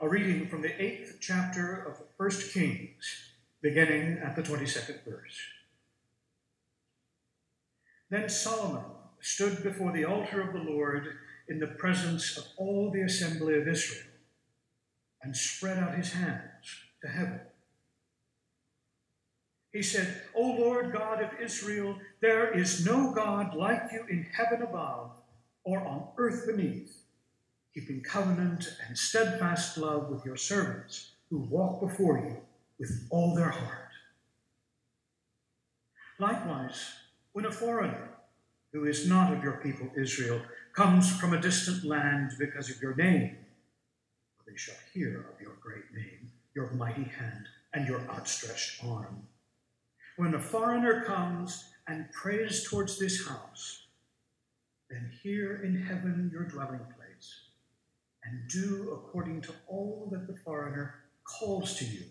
A reading from the eighth chapter of First Kings, beginning at the 22nd verse. Then Solomon stood before the altar of the Lord in the presence of all the assembly of Israel and spread out his hands to heaven. He said, O Lord God of Israel, there is no God like you in heaven above or on earth beneath, keeping covenant and steadfast love with your servants who walk before you with all their heart. Likewise, when a foreigner who is not of your people Israel comes from a distant land because of your name, they shall hear of your great name, your mighty hand, and your outstretched arm. When a foreigner comes and prays towards this house, then hear in heaven your dwelling place, and do according to all that the foreigner calls to you,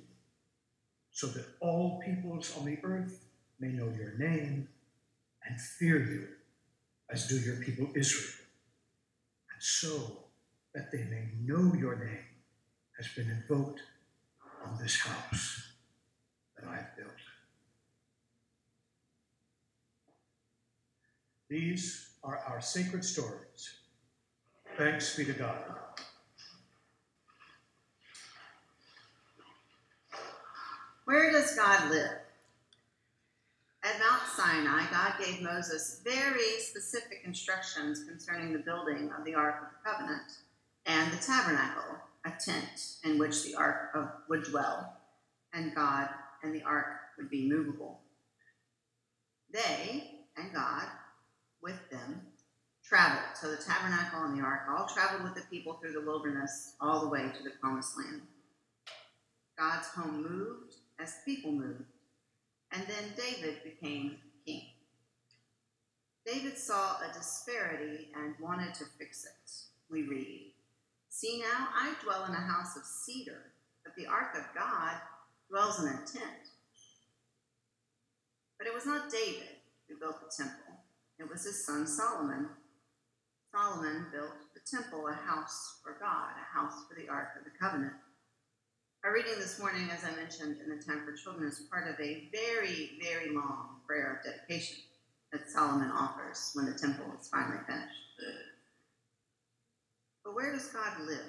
so that all peoples on the earth may know your name and fear you, as do your people Israel, and so that they may know your name has been invoked on this house that I have built. These are our sacred stories. Thanks be to God. Where does God live? At Mount Sinai, God gave Moses very specific instructions concerning the building of the Ark of the Covenant and the tabernacle, a tent in which the ark of, would dwell, and God and the ark would be movable. They and God with them traveled. So the tabernacle and the ark all traveled with the people through the wilderness all the way to the promised land. God's home moved as people moved, and then David became king. David saw a disparity and wanted to fix it. We read, See now, I dwell in a house of cedar, but the ark of God dwells in a tent. But it was not David who built the temple, it was his son Solomon. Solomon built the temple, a house for God, a house for the ark of the covenant. Our reading this morning, as I mentioned in the Time for Children, is part of a very, very long prayer of dedication that Solomon offers when the temple is finally finished. But where does God live?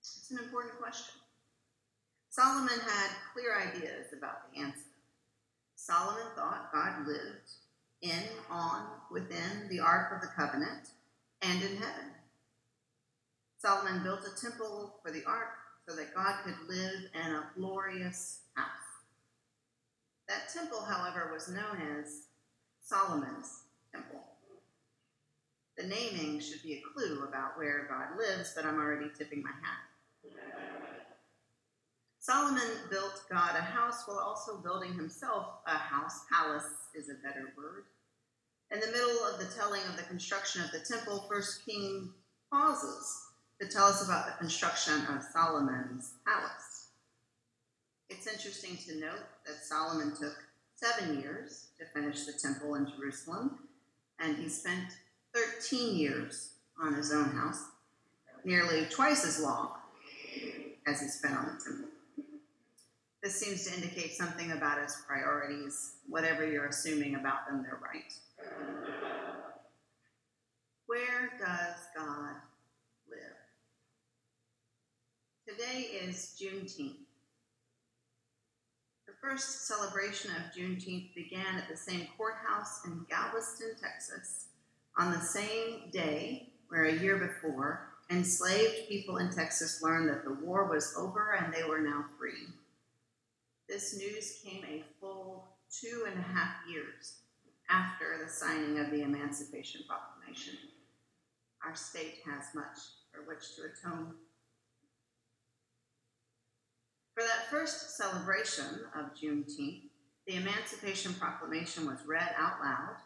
It's an important question. Solomon had clear ideas about the answer. Solomon thought God lived in, on, within the Ark of the Covenant and in heaven. Solomon built a temple for the Ark so that God could live in a glorious house. That temple, however, was known as Solomon's Temple. The naming should be a clue about where God lives, but I'm already tipping my hat. Solomon built God a house while also building himself a house. Palace is a better word. In the middle of the telling of the construction of the temple, First King pauses to tell us about the construction of Solomon's palace. It's interesting to note that Solomon took seven years to finish the temple in Jerusalem, and he spent 13 years on his own house, nearly twice as long as he spent on the temple. This seems to indicate something about his priorities. Whatever you're assuming about them, they're right. Where does God live? Today is Juneteenth. The first celebration of Juneteenth began at the same courthouse in Galveston, Texas, on the same day where a year before, enslaved people in Texas learned that the war was over and they were now free. This news came a full two and a half years after the signing of the Emancipation Proclamation. Our state has much for which to atone. For that first celebration of Juneteenth, the Emancipation Proclamation was read out loud,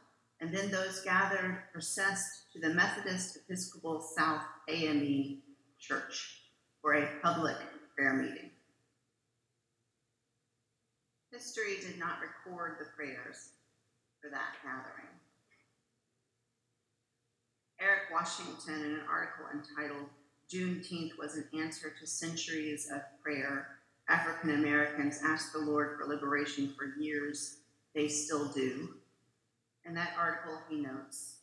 and then those gathered processed to the Methodist Episcopal South AME Church for a public prayer meeting. History did not record the prayers for that gathering. Eric Washington, in an article entitled Juneteenth was an answer to centuries of prayer. African Americans asked the Lord for liberation for years. They still do. In that article, he notes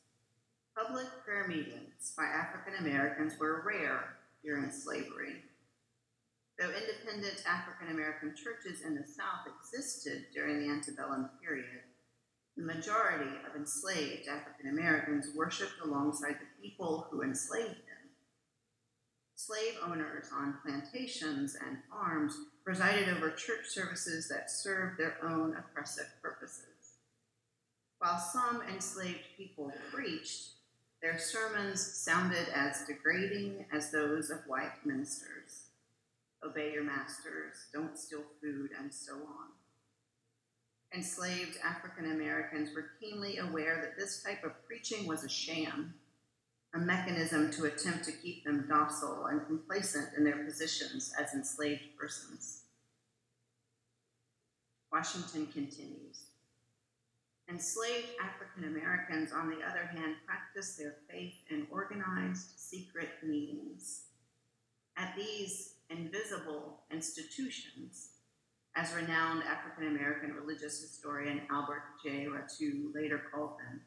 public prayer meetings by African Americans were rare during slavery. Though independent African American churches in the South existed during the antebellum period, the majority of enslaved African Americans worshiped alongside the people who enslaved them. Slave owners on plantations and farms presided over church services that served their own oppressive purposes. While some enslaved people preached, their sermons sounded as degrading as those of white ministers obey your masters, don't steal food, and so on. Enslaved African Americans were keenly aware that this type of preaching was a sham, a mechanism to attempt to keep them docile and complacent in their positions as enslaved persons. Washington continues. Enslaved African Americans, on the other hand, practiced their faith in organized, secret meetings. At these invisible institutions, as renowned African American religious historian Albert J. Raboteau later called them.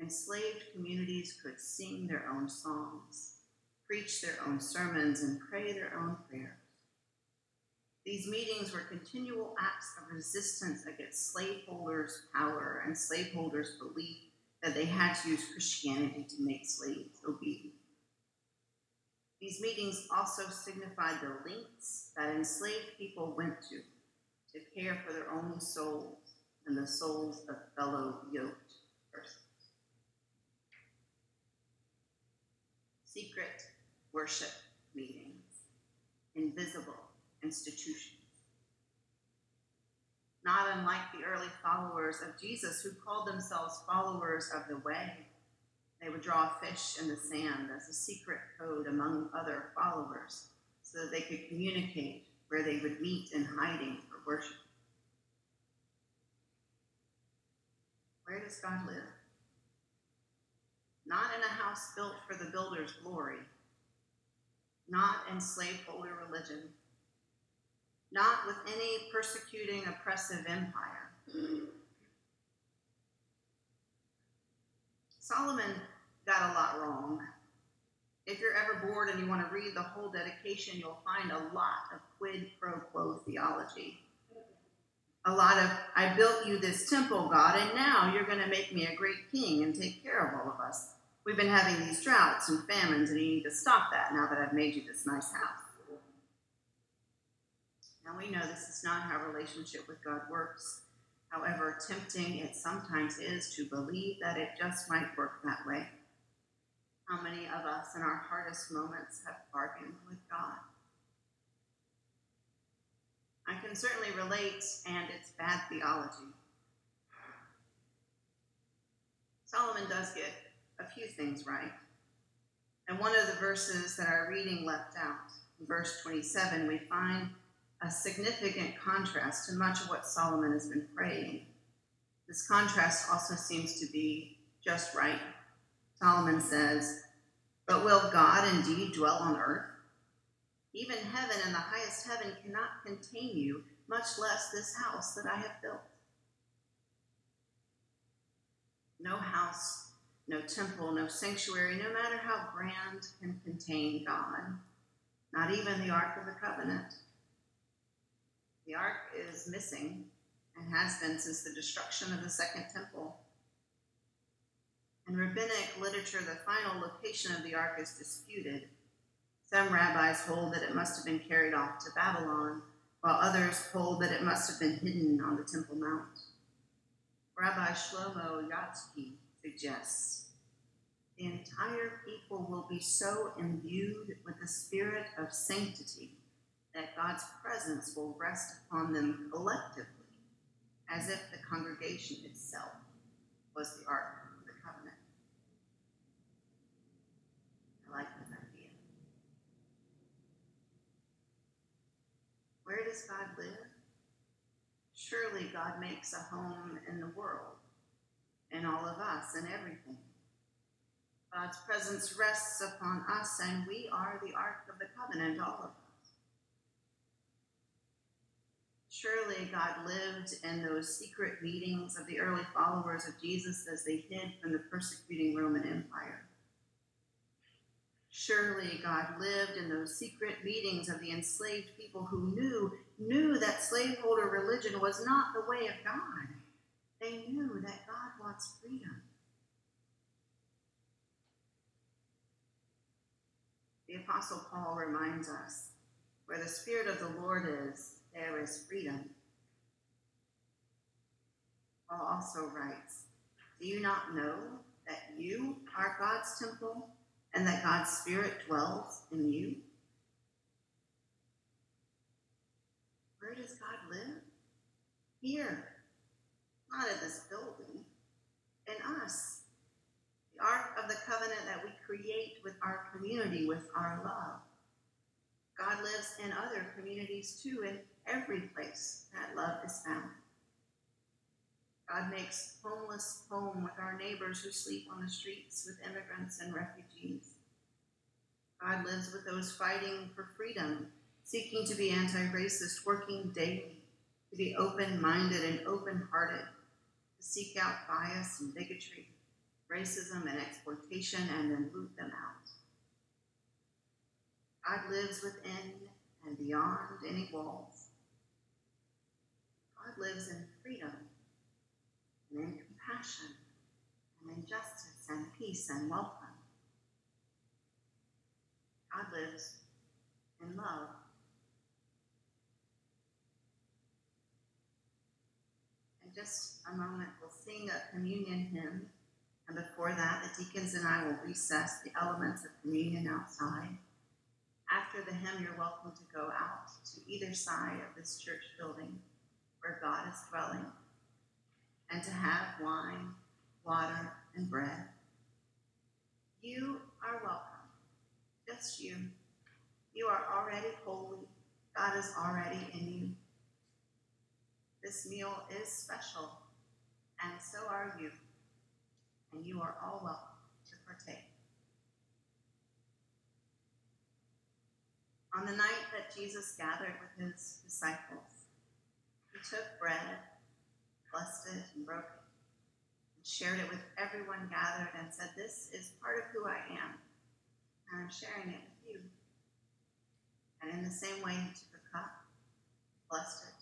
Enslaved communities could sing their own songs, preach their own sermons, and pray their own prayers. These meetings were continual acts of resistance against slaveholders' power and slaveholders' belief that they had to use Christianity to make slaves obedient. These meetings also signified the lengths that enslaved people went to to care for their own souls and the souls of fellow yoked persons. Secret worship meetings, invisible institutions. Not unlike the early followers of Jesus who called themselves followers of the way they would draw fish in the sand as a secret code among other followers so that they could communicate where they would meet in hiding for worship. Where does God live? Not in a house built for the builder's glory, not in slaveholder religion, not with any persecuting, oppressive empire. Solomon got a lot wrong. If you're ever bored and you want to read the whole dedication, you'll find a lot of quid pro quo theology. A lot of, I built you this temple, God, and now you're going to make me a great king and take care of all of us. We've been having these droughts and famines, and you need to stop that now that I've made you this nice house. Now we know this is not how relationship with God works. However tempting it sometimes is to believe that it just might work that way. How many of us in our hardest moments have bargained with God? I can certainly relate, and it's bad theology. Solomon does get few things right. And one of the verses that our reading left out, verse 27, we find a significant contrast to much of what Solomon has been praying. This contrast also seems to be just right. Solomon says, But will God indeed dwell on earth? Even heaven and the highest heaven cannot contain you, much less this house that I have built. No house, no temple, no sanctuary, no matter how grand, can contain God, not even the Ark of the Covenant. The ark is missing and has been since the destruction of the Second Temple. In rabbinic literature, the final location of the ark is disputed. Some rabbis hold that it must have been carried off to Babylon, while others hold that it must have been hidden on the Temple Mount. Rabbi Shlomo Yatsky suggests the entire people will be so imbued with the spirit of sanctity that God's presence will rest upon them collectively, as if the congregation itself was the Ark of the Covenant. I like this idea. Where does God live? Surely God makes a home in the world, in all of us, and everything. God's presence rests upon us, and we are the Ark of the Covenant, all of us. Surely God lived in those secret meetings of the early followers of Jesus as they hid from the persecuting Roman Empire. Surely God lived in those secret meetings of the enslaved people who knew knew that slaveholder religion was not the way of God. They knew that God wants freedom. The Apostle Paul reminds us where the Spirit of the Lord is, there is freedom. Paul also writes, Do you not know that you are God's temple and that God's Spirit dwells in you? Where does God live? Here, not in this building, in us. The Ark of the Covenant that we create with our community, with our love. God lives in other communities too, in every place that love is found. God makes homeless home with our neighbors who sleep on the streets, with immigrants and refugees. God lives with those fighting for freedom, seeking to be anti racist, working daily to be open minded and open hearted, to seek out bias and bigotry, racism and exploitation, and then root them out. God lives within and beyond any walls. God lives in freedom and in compassion and in justice and peace and welcome. God lives in love. In just a moment, we'll sing a communion hymn, and before that, the deacons and I will recess the elements of communion outside. After the hymn, you're welcome to go out to either side of this church building where God is dwelling and to have wine, water, and bread. You are welcome. Just you. You are already holy. God is already in you. This meal is special, and so are you. And you are all welcome to partake. On the night that Jesus gathered with his disciples, he took bread, blessed it, and broke it, and shared it with everyone gathered, and said, This is part of who I am, and I'm sharing it with you. And in the same way, he took a cup, blessed it,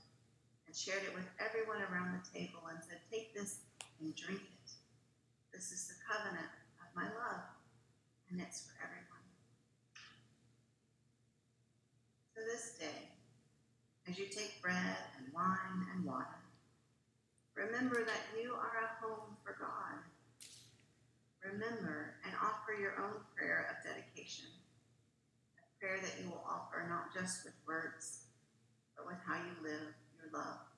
and shared it with everyone around the table, and said, Take this and drink it. This is the covenant of my love, and it's for everyone. So this day, as you take bread and wine and water, remember that you are a home for God. Remember and offer your own prayer of dedication, a prayer that you will offer not just with words, love